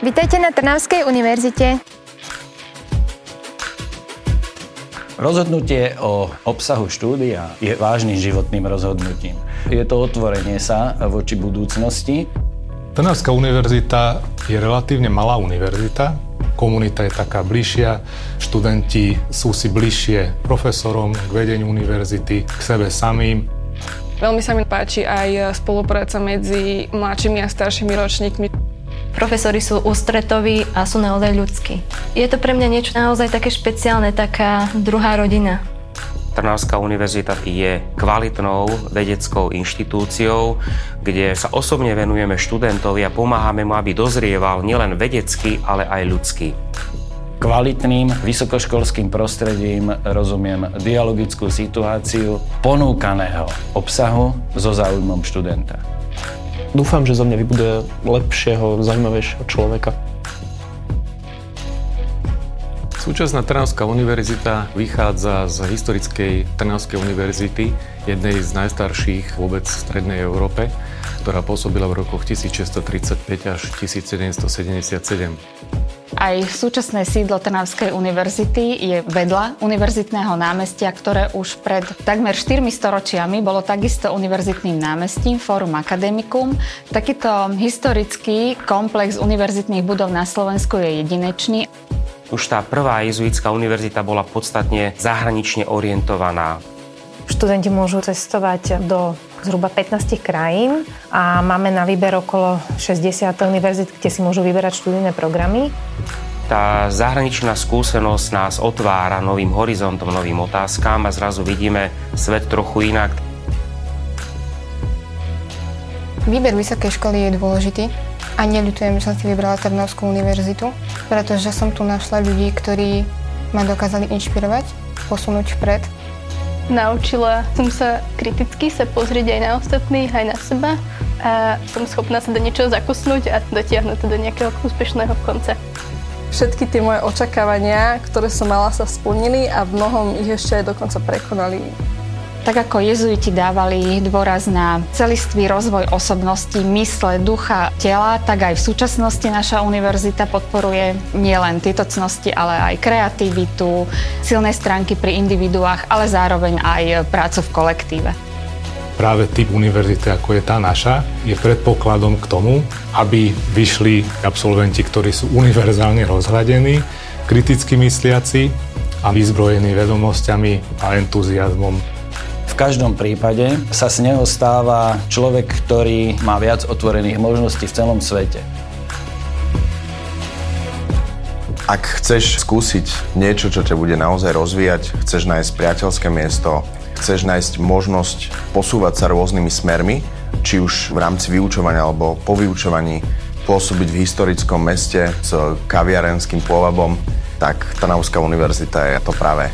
Vitajte na Trnavskej univerzite. Rozhodnutie o obsahu štúdia je vážnym životným rozhodnutím. Je to otvorenie sa voči budúcnosti. Trnavská univerzita je relatívne malá univerzita. Komunita je taká bližšia, študenti sú si bližšie profesorom, k vedeniu univerzity, k sebe samým. Veľmi sa mi páči aj spolupráca medzi mladšími a staršími ročníkmi. Profesori sú ústretoví a sú naozaj ľudskí. Je to pre mňa niečo naozaj také špeciálne, taká druhá rodina. Trnavská univerzita je kvalitnou vedeckou inštitúciou, kde sa osobne venujeme študentovi a pomáhame mu, aby dozrieval nielen vedecky, ale aj ľudský. Kvalitným vysokoškolským prostredím rozumiem dialogickú situáciu ponúkaného obsahu so záujmom študenta. Dúfam, že zo mňa vybuduje lepšieho, zaujímavejšieho človeka. Súčasná Trnavská univerzita vychádza z historickej Trnavskej univerzity, jednej z najstarších vôbec v Strednej Európe, ktorá pôsobila v rokoch 1635 až 1777. Aj súčasné sídlo Trnavskej univerzity je vedľa univerzitného námestia, ktoré už pred takmer 4 storočiami bolo takisto univerzitným námestím Forum Academicum. Takýto historický komplex univerzitných budov na Slovensku je jedinečný. Už tá prvá jezuitská univerzita bola podstatne zahranične orientovaná. Študenti môžu cestovať do zhruba 15 krajín a máme na výber okolo 60 univerzit, kde si môžu vyberať študijné programy. Tá zahraničná skúsenosť nás otvára novým horizontom, novým otázkam a zrazu vidíme svet trochu inak. Výber vysokej školy je dôležitý a neľutujem, že som si vybrala Trnavskú univerzitu, pretože som tu našla ľudí, ktorí ma dokázali inšpirovať, posunúť vpred Naučila som sa kriticky sa pozrieť aj na ostatných, aj na seba a som schopná sa do niečoho zakusnúť a dotiahnuť to do nejakého úspešného konca. Všetky tie moje očakávania, ktoré som mala, sa splnili a v mnohom ich ešte aj dokonca prekonali. Tak ako jezuiti dávali dôraz na celistvý rozvoj osobnosti, mysle, ducha, tela, tak aj v súčasnosti naša univerzita podporuje nielen tieto cnosti, ale aj kreativitu, silné stránky pri individuách, ale zároveň aj prácu v kolektíve. Práve typ univerzity, ako je tá naša, je predpokladom k tomu, aby vyšli absolventi, ktorí sú univerzálne rozhľadení, kriticky mysliaci a vyzbrojení vedomosťami a entuziasmom každom prípade sa z neho stáva človek, ktorý má viac otvorených možností v celom svete. Ak chceš skúsiť niečo, čo ťa bude naozaj rozvíjať, chceš nájsť priateľské miesto, chceš nájsť možnosť posúvať sa rôznymi smermi, či už v rámci vyučovania alebo po vyučovaní, pôsobiť v historickom meste s kaviarenským pôvabom, tak Trnavská univerzita je to práve